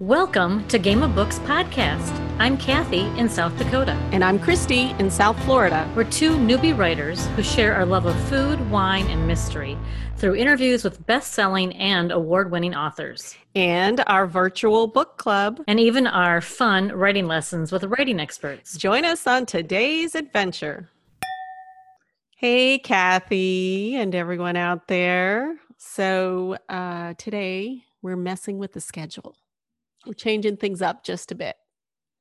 Welcome to Game of Books podcast. I'm Kathy in South Dakota. And I'm Christy in South Florida. We're two newbie writers who share our love of food, wine, and mystery through interviews with best selling and award winning authors. And our virtual book club. And even our fun writing lessons with writing experts. Join us on today's adventure. Hey, Kathy, and everyone out there. So, uh, today we're messing with the schedule. We're changing things up just a bit.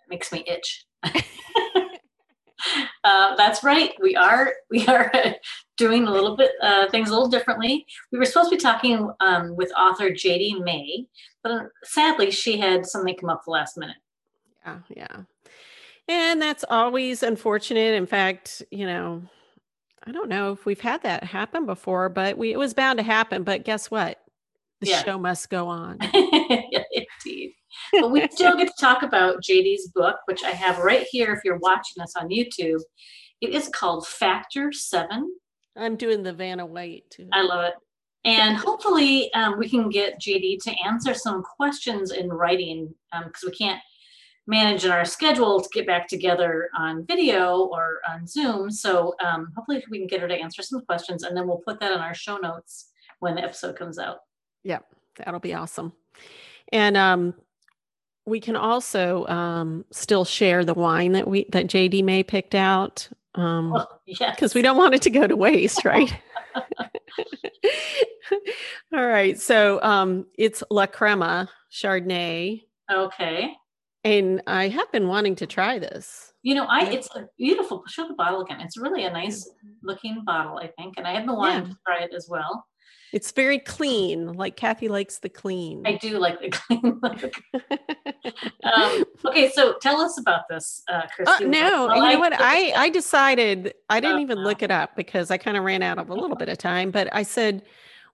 Makes me itch. uh, that's right. We are we are doing a little bit uh, things a little differently. We were supposed to be talking um, with author JD May, but uh, sadly she had something come up the last minute. Yeah, yeah, and that's always unfortunate. In fact, you know, I don't know if we've had that happen before, but we it was bound to happen. But guess what? The yeah. show must go on. But we still get to talk about JD's book, which I have right here if you're watching us on YouTube. It is called Factor Seven. I'm doing the Vanna White too. I love it. And hopefully, um, we can get JD to answer some questions in writing because um, we can't manage in our schedule to get back together on video or on Zoom. So um, hopefully, we can get her to answer some questions, and then we'll put that in our show notes when the episode comes out. Yep, that'll be awesome. And um, we can also um, still share the wine that we that JD May picked out. Um, oh, yes. Because we don't want it to go to waste, right? All right. So um, it's La Crema Chardonnay. Okay. And I have been wanting to try this. You know, I it's a beautiful. Show the bottle again. It's really a nice looking bottle, I think, and I have been wanting yeah. to try it as well. It's very clean. Like Kathy likes the clean. I do like the clean um, okay, so tell us about this, uh, Christy. Uh, no, well, you know what? I I decided I didn't oh, even look it up because I kind of ran out of a little bit of time. But I said,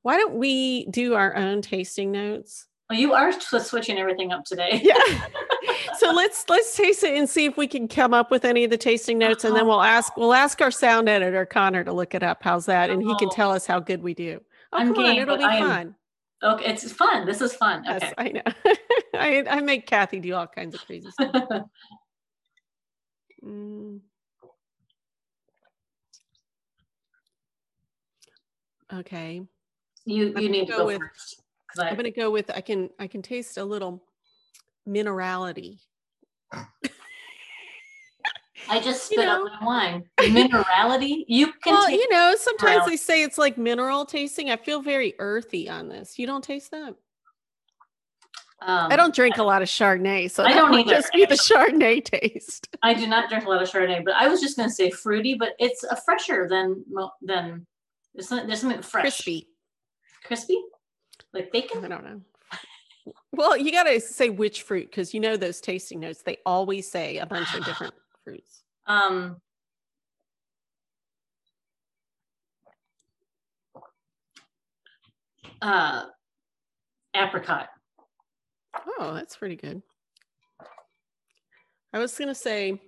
why don't we do our own tasting notes? Well, you are switching everything up today. yeah. so let's let's taste it and see if we can come up with any of the tasting notes, and then we'll ask we'll ask our sound editor Connor to look it up. How's that? And he can oh. tell us how good we do. Oh, I'm game, on, it'll be I'm, fun. Okay, it's fun. This is fun. Okay. Yes, I know. I, I make Kathy do all kinds of crazy stuff. mm. Okay. You you need to go, with, first. I, I'm going to go with I can I can taste a little minerality. I just spit you know, out my wine. Minerality. You can. Well, you know, sometimes they say it's like mineral tasting. I feel very earthy on this. You don't taste that. Um, I don't drink a lot of Chardonnay, so I don't either. just be the Chardonnay taste. I do not drink a lot of Chardonnay, but I was just going to say fruity, but it's a fresher than than there's something, there's something fresh, crispy, crispy, like bacon. I don't know. Well, you got to say which fruit because you know those tasting notes. They always say a bunch of different fruits? Um, uh, apricot. Oh, that's pretty good. I was going to say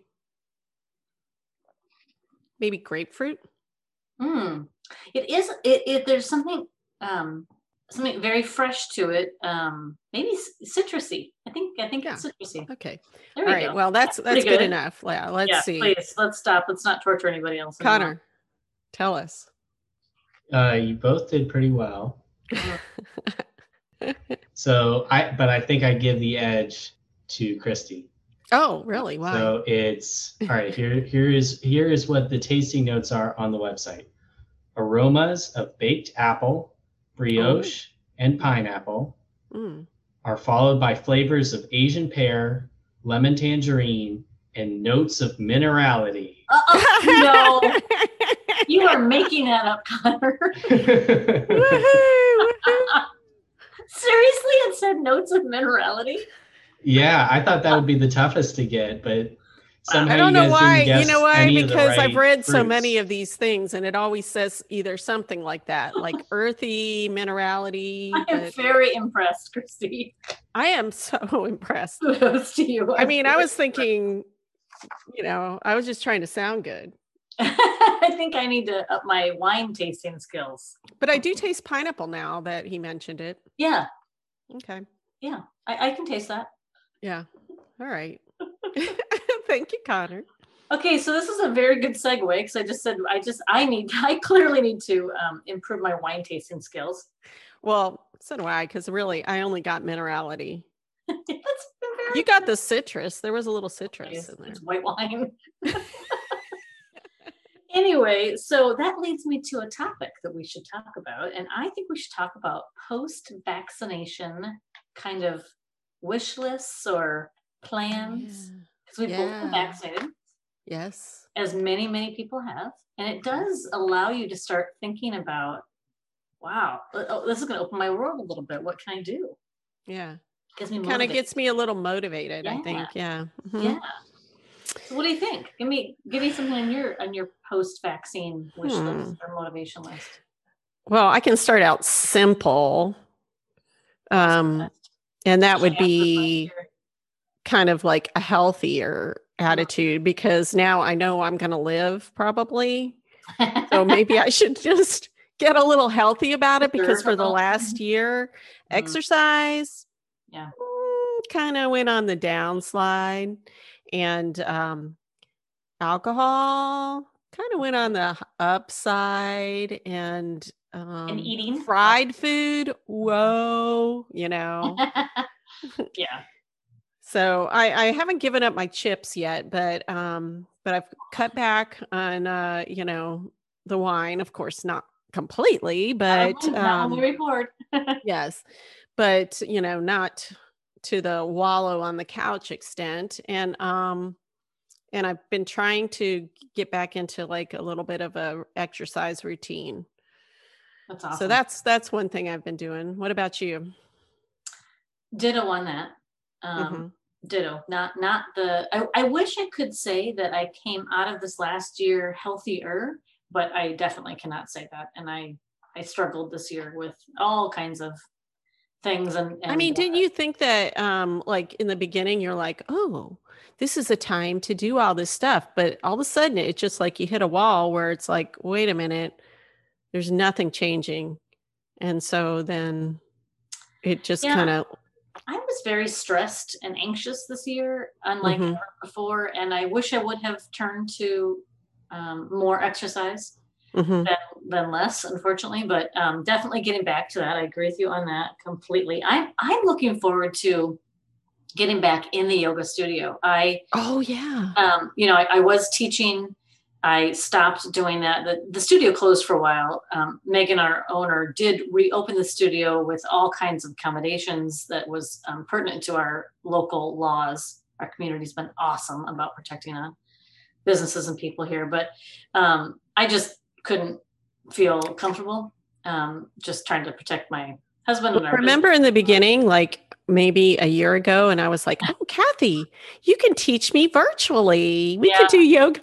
maybe grapefruit. Mm. It is. It, it there's something um, something very fresh to it. Um, maybe citrusy. I think I think yeah. it's citrusy. Okay. There All right. Go. Well, that's that's, that's good. good. enough. Yeah. Let's yeah, see. Please let's stop. Let's not torture anybody else. Connor, anymore. tell us. Uh, you both did pretty well. so I, but I think I give the edge to Christy. Oh, really? Wow. So it's all right. Here, here is here is what the tasting notes are on the website. Aromas of baked apple, brioche, oh. and pineapple mm. are followed by flavors of Asian pear, lemon tangerine, and notes of minerality. Uh, no, you are making that up, Connor. Seriously, it said notes of minerality. Yeah, I thought that would be the toughest to get, but Somehow I don't know why. You know why? Because right I've read fruits. so many of these things, and it always says either something like that, like earthy, minerality. I am very impressed, Christy. I am so impressed. Kudos to you. I mean, I was thinking, you know, I was just trying to sound good. I think I need to up my wine tasting skills. But I do taste pineapple now that he mentioned it. Yeah. Okay. Yeah, I, I can taste that. Yeah. All right. Thank you, Connor. Okay, so this is a very good segue because I just said I just I need I clearly need to um, improve my wine tasting skills. Well, so do I, because really I only got minerality. you got the citrus. There was a little citrus in there. It's white wine. anyway, so that leads me to a topic that we should talk about. And I think we should talk about post vaccination kind of wish lists or plans. Because we've both been vaccinated. Yes. As many, many people have. And it does allow you to start thinking about, wow, oh, this is going to open my world a little bit. What can I do? Yeah. Gets me kind of gets me a little motivated, yeah. I think. Yeah. Mm-hmm. Yeah. So what do you think? Give me give me something on your on your post vaccine wish hmm. list or motivation list. Well, I can start out simple. Um and that would be kind of like a healthier attitude because now I know I'm going to live probably. so maybe I should just get a little healthy about it because for the last year, mm-hmm. exercise, yeah, mm, kind of went on the downslide, and um, alcohol kind of went on the upside, and um, and eating fried food, whoa, you know, yeah. So I, I haven't given up my chips yet, but um, but I've cut back on uh, you know, the wine, of course, not completely, but um, on the report. yes, but you know, not to the wallow on the couch extent, and um, and I've been trying to get back into like a little bit of a exercise routine. That's awesome. So that's that's one thing I've been doing. What about you? Ditto on that. Um, mm-hmm. Ditto. Not not the. I, I wish I could say that I came out of this last year healthier, but I definitely cannot say that. And I I struggled this year with all kinds of things. And, and I mean, didn't you think that um like in the beginning you're like, oh, this is a time to do all this stuff, but all of a sudden it's just like you hit a wall where it's like, wait a minute, there's nothing changing, and so then it just yeah. kind of I was very stressed and anxious this year, unlike mm-hmm. before, and I wish I would have turned to um, more exercise mm-hmm. than, than less, unfortunately. But um, definitely getting back to that, I agree with you on that completely. I'm I'm looking forward to getting back in the yoga studio. I oh yeah, um, you know, I, I was teaching I stopped doing that. The, the studio closed for a while. Um, Megan, our owner, did reopen the studio with all kinds of accommodations that was um, pertinent to our local laws. Our community's been awesome about protecting uh, businesses and people here, but um, I just couldn't feel comfortable um, just trying to protect my husband. Remember business. in the beginning, like maybe a year ago and I was like, "Oh, Kathy, you can teach me virtually. We yeah. could do yoga."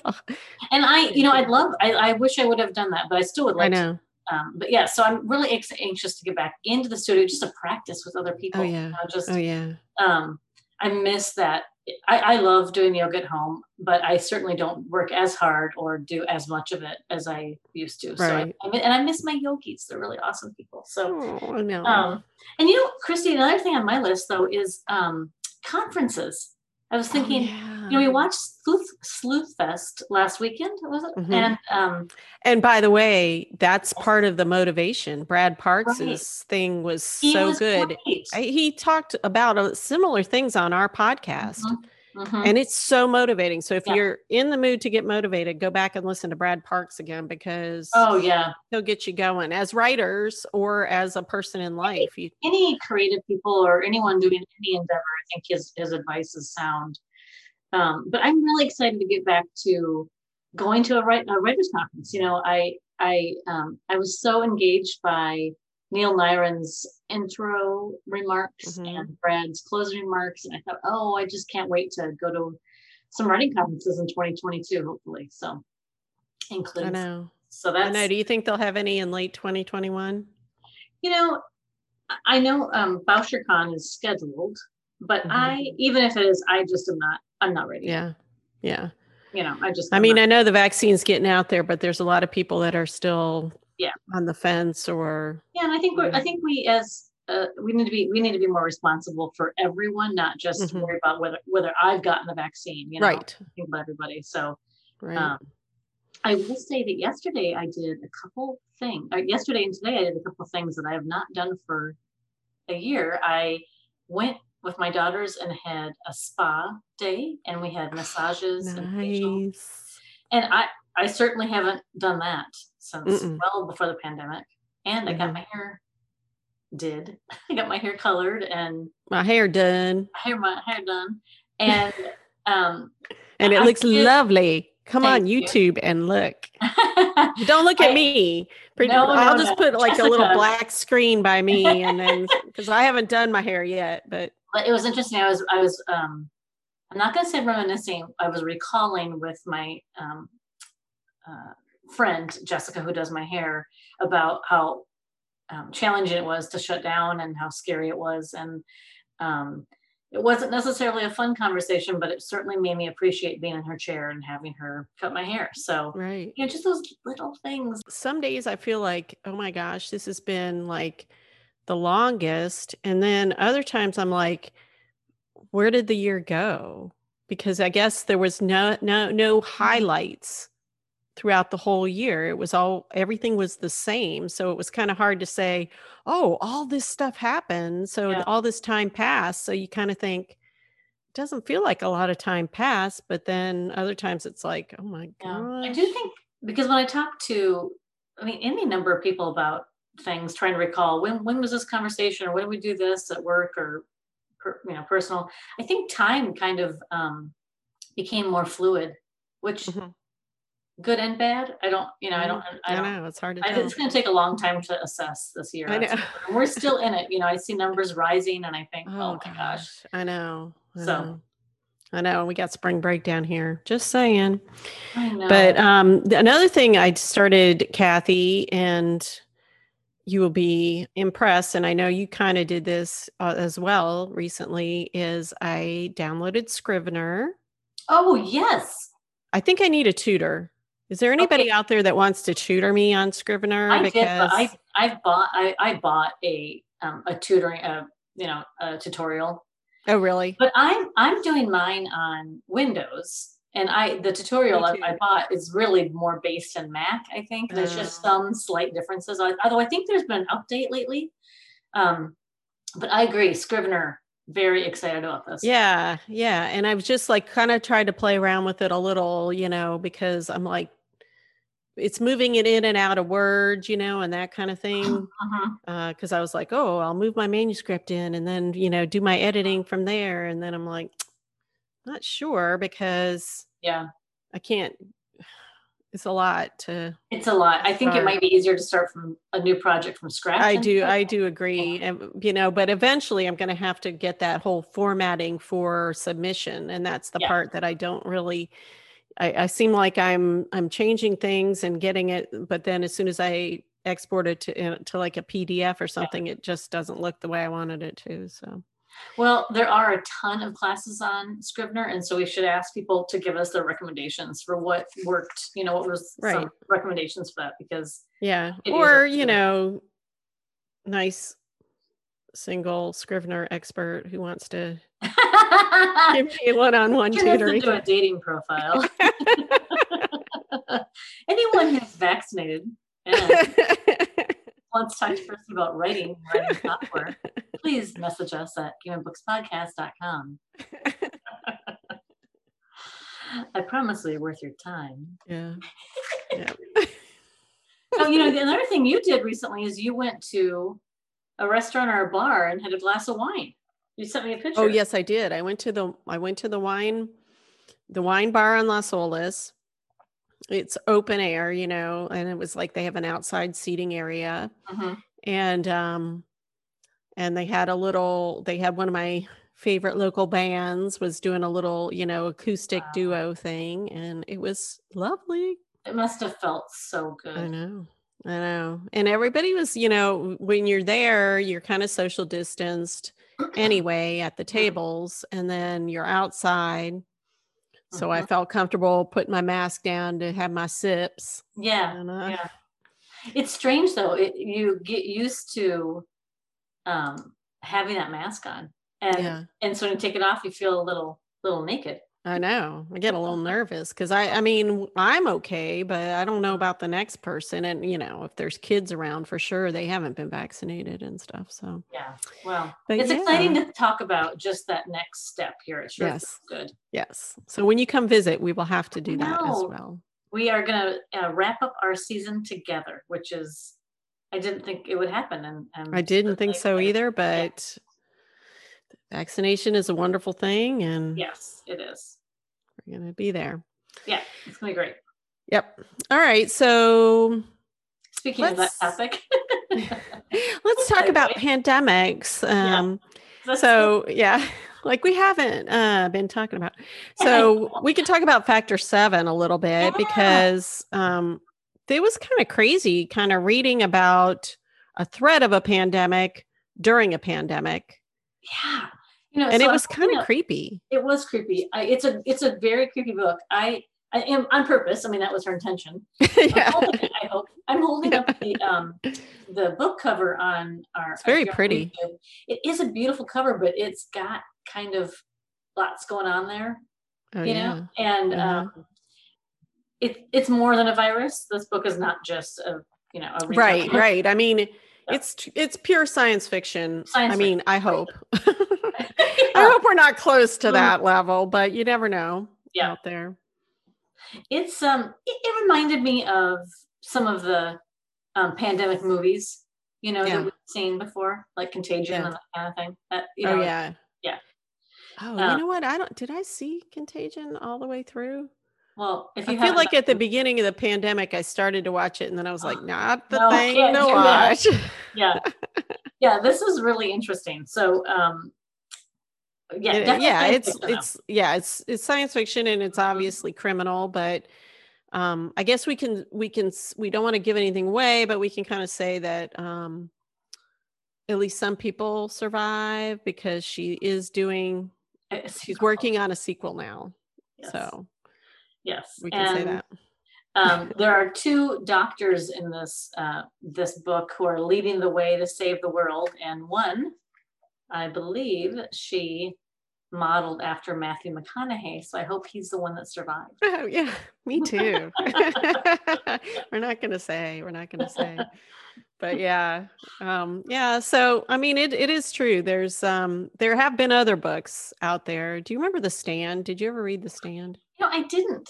And I, you know, I'd love I, I wish I would have done that, but I still would like I know. To, um, but yeah, so I'm really ex- anxious to get back into the studio just to practice with other people. Oh yeah. You know, just Oh yeah. Um I miss that I, I love doing yoga at home, but I certainly don't work as hard or do as much of it as I used to. Right. So, I, I, and I miss my yogis; they're really awesome people. So, oh, no. um, and you know, Christy, another thing on my list though is um, conferences. I was oh, thinking, oh, yeah. you know, we watched Sleuth, Sleuth Fest last weekend, was it? Mm-hmm. And um, and by the way, that's part of the motivation. Brad Parks's right. thing was he so was good. I, he talked about uh, similar things on our podcast. Mm-hmm. Mm-hmm. And it's so motivating. So if yeah. you're in the mood to get motivated, go back and listen to Brad Parks again because oh yeah, he'll get you going as writers or as a person in life. Any, any creative people or anyone doing any endeavor, I think his his advice is sound. Um, but I'm really excited to get back to going to a, write, a writers conference. You know, I I um, I was so engaged by Neil Nyren's intro remarks mm-hmm. and Brad's closing remarks. And I thought, oh, I just can't wait to go to some writing conferences in 2022, hopefully. So include. I know. So that's. I know. Do you think they'll have any in late 2021? You know, I know um, BoucherCon is scheduled, but mm-hmm. I, even if it is, I just am not, I'm not ready. Yeah. Yeah. You know, I just. I mean, not- I know the vaccine's getting out there, but there's a lot of people that are still yeah on the fence or yeah and i think we're i think we as uh, we need to be we need to be more responsible for everyone, not just mm-hmm. worry about whether whether I've gotten the vaccine. You know, right. About everybody. So, right. Um, I will say that yesterday I did a couple things. Uh, yesterday and today I did a couple things that I have not done for a year. I went with my daughters and had a spa day, and we had massages nice. and facials. And I I certainly haven't done that since Mm-mm. well before the pandemic. And I got mm-hmm. my hair did. I got my hair colored and my hair done. My hair my hair done. And um and it I looks did, lovely. Come on YouTube you. and look. Don't look at I, me. No, I'll no, just no. put like Jessica. a little black screen by me and then because I haven't done my hair yet, but but it was interesting. I was I was um I'm not gonna say reminiscing, I was recalling with my um uh, friend Jessica who does my hair about how um, challenging it was to shut down and how scary it was and um, it wasn't necessarily a fun conversation, but it certainly made me appreciate being in her chair and having her cut my hair. So, right. You know, just those little things. Some days I feel like, oh my gosh, this has been like the longest. And then other times I'm like, where did the year go? Because I guess there was no no no mm-hmm. highlights throughout the whole year. It was all everything was the same. So it was kind of hard to say, oh, all this stuff happened. So yeah. all this time passed. So you kind of think it doesn't feel like a lot of time passed, but then other times it's like, oh my god. Yeah. I do think because when I talk to I mean any number of people about things trying to recall when when was this conversation or when did we do this at work or per, you know personal i think time kind of um became more fluid which mm-hmm good and bad. I don't, you know, I don't, mm, I, don't, I know it's hard to. I, it's going to take a long time to assess this year. I know. We're still in it. You know, I see numbers rising, and I think, oh, oh my gosh. gosh. I know. I so. Know. I know we got spring break down here. Just saying. I know. But um, another thing I started, Kathy, and you will be impressed, and I know you kind of did this uh, as well recently. Is I downloaded Scrivener. Oh yes. I think I need a tutor. Is there anybody okay. out there that wants to tutor me on Scrivener? I because... did, I I bought I, I bought a um, a tutoring a you know a tutorial. Oh really? But I'm I'm doing mine on Windows, and I the tutorial I, I, bought is really more based in Mac. I think there's just some slight differences. Although I think there's been an update lately. Um, but I agree, Scrivener very excited about this. Yeah, yeah. And I've just like kind of tried to play around with it a little, you know, because I'm like, it's moving it in and out of words, you know, and that kind of thing. Uh-huh. Because uh, I was like, oh, I'll move my manuscript in and then, you know, do my editing from there. And then I'm like, not sure because yeah, I can't. It's a lot to. It's a lot. I think start. it might be easier to start from a new project from scratch. I do. I do agree. Yeah. And you know, but eventually, I'm going to have to get that whole formatting for submission, and that's the yeah. part that I don't really I, I seem like I'm I'm changing things and getting it, but then as soon as I export it to uh, to like a PDF or something, yeah. it just doesn't look the way I wanted it to. So. Well, there are a ton of classes on Scrivener, and so we should ask people to give us their recommendations for what worked. You know, what was right. some recommendations for that because yeah, or you know, nice single Scrivener expert who wants to give me a one-on-one tutoring. Do a dating profile. Anyone who's vaccinated and wants to talk to us about writing, writing software, please message us at gameofbookspodcast.com. I promise we're worth your time. Yeah. yeah. oh, you know, the other thing you did recently is you went to a restaurant or a bar and had a glass of wine. You sent me a picture. Oh yes, I did. I went to the I went to the wine the wine bar on Las Olas. It's open air, you know, and it was like they have an outside seating area. Mm-hmm. And um and they had a little they had one of my favorite local bands was doing a little, you know, acoustic wow. duo thing and it was lovely. It must have felt so good. I know. I know. And everybody was, you know, when you're there, you're kind of social distanced anyway at the tables, and then you're outside. So uh-huh. I felt comfortable putting my mask down to have my sips. Yeah. And, uh, yeah. It's strange though. It, you get used to um, having that mask on. And yeah. and so when you take it off, you feel a little little naked. I know. I get a little nervous because I, I mean, I'm okay, but I don't know about the next person. And, you know, if there's kids around for sure, they haven't been vaccinated and stuff. So, yeah. Well, but it's yeah. exciting to talk about just that next step here. It's sure yes. good. Yes. So when you come visit, we will have to do that as well. We are going to uh, wrap up our season together, which is, I didn't think it would happen. And, and I didn't think so either, but vaccination is a wonderful thing and yes it is. we're gonna be there. Yeah it's gonna be great. Yep. All right so speaking of that topic. Let's talk about pandemics um yeah. so yeah like we haven't uh, been talking about so we can talk about factor seven a little bit yeah. because um it was kind of crazy kind of reading about a threat of a pandemic during a pandemic yeah you know, and so it was kind of creepy. It was creepy. I, it's a it's a very creepy book. I, I am on purpose. I mean, that was her intention. yeah. Holding, I hope I'm holding up the um the book cover on our. It's very pretty. It is a beautiful cover, but it's got kind of lots going on there. Oh, you yeah. know, and uh-huh. um, it it's more than a virus. This book is not just a you know a right, right. I mean it's it's pure science fiction. Science I mean, fiction. I hope. I hope we're not close to that level, but you never know yeah. out there. It's um it, it reminded me of some of the um, pandemic movies, you know, yeah. that we've seen before, like Contagion yeah. and that kind of thing. That, you oh, know, oh yeah. Yeah. Oh, um, you know what? I don't did I see Contagion all the way through? Well, if you I feel like at the beginning of the pandemic, I started to watch it, and then I was like, "Not the no, thing to watch." yeah, yeah, this is really interesting. So, um, yeah, it, yeah, it's it's yeah, it's it's science fiction, and it's mm-hmm. obviously criminal, but um, I guess we can we can we don't want to give anything away, but we can kind of say that um, at least some people survive because she is doing she's working on a sequel now. Yes. So Yes, we can and, say that. um, there are two doctors in this uh, this book who are leading the way to save the world, and one, I believe, she modeled after Matthew McConaughey. So I hope he's the one that survived. Oh yeah, me too. we're not gonna say. We're not gonna say. But yeah, um, yeah. So I mean, it it is true. There's um, there have been other books out there. Do you remember The Stand? Did you ever read The Stand? No, I didn't.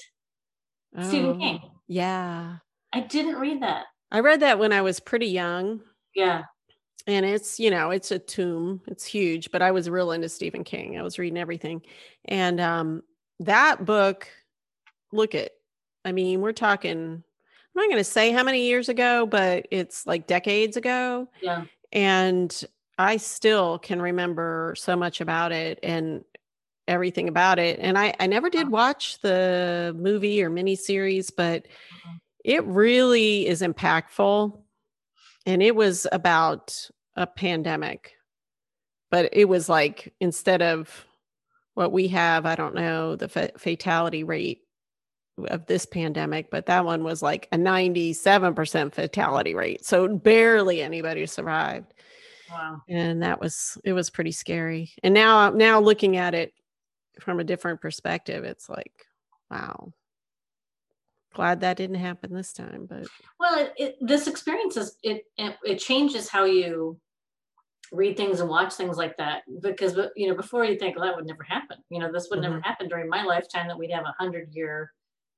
Oh, Stephen King. Yeah. I didn't read that. I read that when I was pretty young. Yeah. And it's, you know, it's a tomb. It's huge, but I was real into Stephen King. I was reading everything. And um that book, look at, I mean, we're talking, I'm not going to say how many years ago, but it's like decades ago. Yeah. And I still can remember so much about it. And everything about it. And I, I never did watch the movie or miniseries, but mm-hmm. it really is impactful. And it was about a pandemic, but it was like instead of what we have, I don't know the fa- fatality rate of this pandemic, but that one was like a 97% fatality rate. So barely anybody survived. Wow. And that was it was pretty scary. And now now looking at it from a different perspective, it's like, wow. Glad that didn't happen this time, but well, it, it, this experience is it, it it changes how you read things and watch things like that because you know before you think well, that would never happen you know this would mm-hmm. never happen during my lifetime that we'd have a hundred year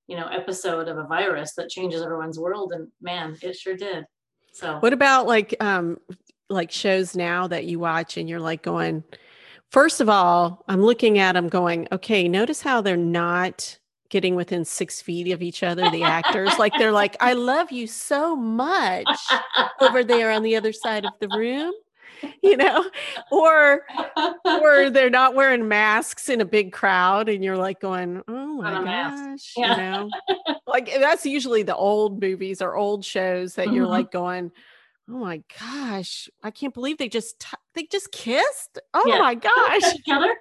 you know episode of a virus that changes everyone's world and man it sure did so what about like um like shows now that you watch and you're like going First of all, I'm looking at them going, okay, notice how they're not getting within six feet of each other, the actors. like they're like, I love you so much over there on the other side of the room. You know, or or they're not wearing masks in a big crowd, and you're like going, "Oh my gosh!" Yeah. You know, like that's usually the old movies or old shows that mm-hmm. you're like going, Oh my gosh. I can't believe they just t- they just kissed. Oh yeah. my gosh. Together?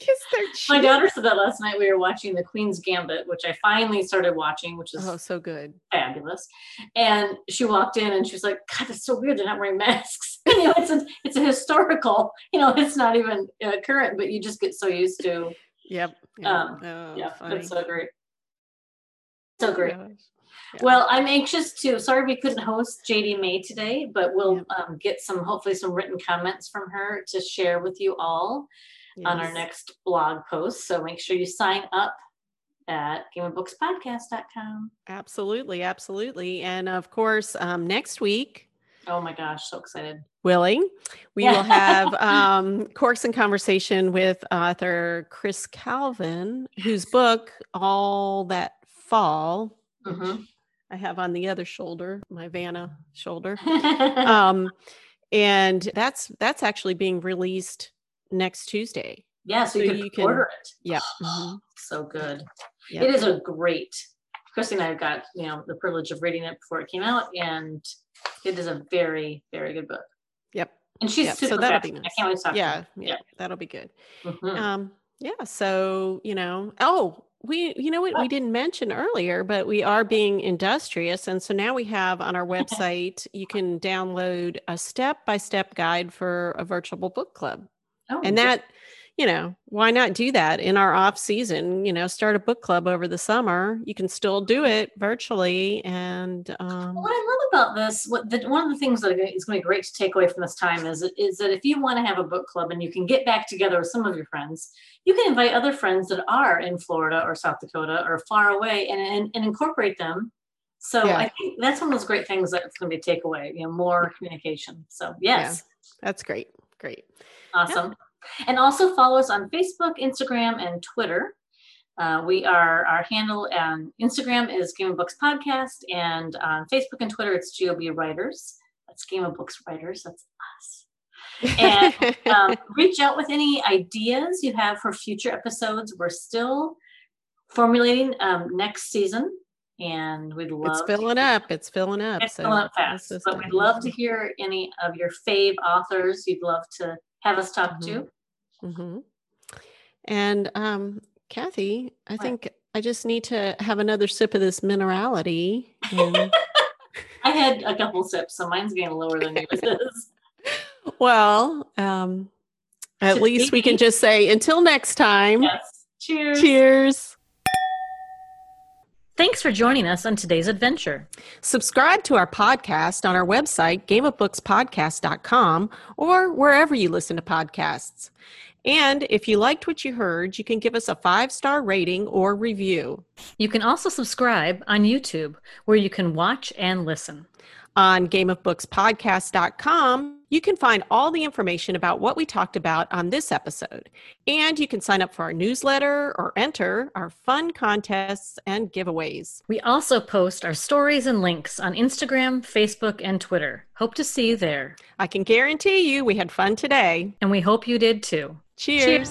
Kiss their cheek. My daughter said that last night. We were watching The Queen's Gambit, which I finally started watching, which is oh so good, fabulous. And she walked in and she was like, "God, that's so weird. They're not wearing masks." you know, it's a it's a historical. You know, it's not even uh, current, but you just get so used to. Yep. yep. Um, oh, yeah, funny. that's so great. So oh great. Yeah. Well, I'm anxious to. Sorry we couldn't host JD May today, but we'll yep. um, get some, hopefully, some written comments from her to share with you all yes. on our next blog post. So make sure you sign up at gameofbookspodcast.com. Absolutely, absolutely. And of course, um, next week. Oh my gosh, so excited. Willing, we yeah. will have um, Corks and Conversation with author Chris Calvin, whose book, All That Fall, mm-hmm. I have on the other shoulder, my Vanna shoulder. um, and that's that's actually being released next Tuesday. Yeah, so, so you, you can order it. Yeah. Mm-hmm. So good. Yep. It is a great. Christy and I got you know the privilege of reading it before it came out, and it is a very very good book. Yep. And she's yep. super so that'll be nice. I can't wait to talk yeah, yeah, yeah, that'll be good. Mm-hmm. Um, yeah. So you know, oh, we you know what we didn't mention earlier but we are being industrious and so now we have on our website you can download a step by step guide for a virtual book club oh, and that you know, why not do that in our off season? You know, start a book club over the summer. You can still do it virtually. And um, what I love about this, what the, one of the things that is going to be great to take away from this time is is that if you want to have a book club and you can get back together with some of your friends, you can invite other friends that are in Florida or South Dakota or far away and and, and incorporate them. So yeah. I think that's one of those great things that's going to be a takeaway. You know, more communication. So yes, yeah, that's great. Great. Awesome. Yeah. And also follow us on Facebook, Instagram, and Twitter. Uh, we are our handle on Instagram is Game of Books Podcast, and on Facebook and Twitter it's GOB Writers. That's Game of Books Writers. That's us. And um, reach out with any ideas you have for future episodes. We're still formulating um, next season, and we'd love. It's filling to, up. It's filling up. It's so filling up fast. But we'd love to hear any of your fave authors you'd love to have us talk mm-hmm. to. Mm-hmm. And um, Kathy, I what? think I just need to have another sip of this minerality. And... I had a couple sips, so mine's getting lower than yours is. well, um, at least we can just say until next time. Yes. Cheers. Cheers. Thanks for joining us on today's adventure. Subscribe to our podcast on our website, gameofbookspodcast.com, or wherever you listen to podcasts. And if you liked what you heard, you can give us a five star rating or review. You can also subscribe on YouTube, where you can watch and listen. On gameofbookspodcast.com, you can find all the information about what we talked about on this episode. And you can sign up for our newsletter or enter our fun contests and giveaways. We also post our stories and links on Instagram, Facebook, and Twitter. Hope to see you there. I can guarantee you we had fun today. And we hope you did too. Cheers. Cheers.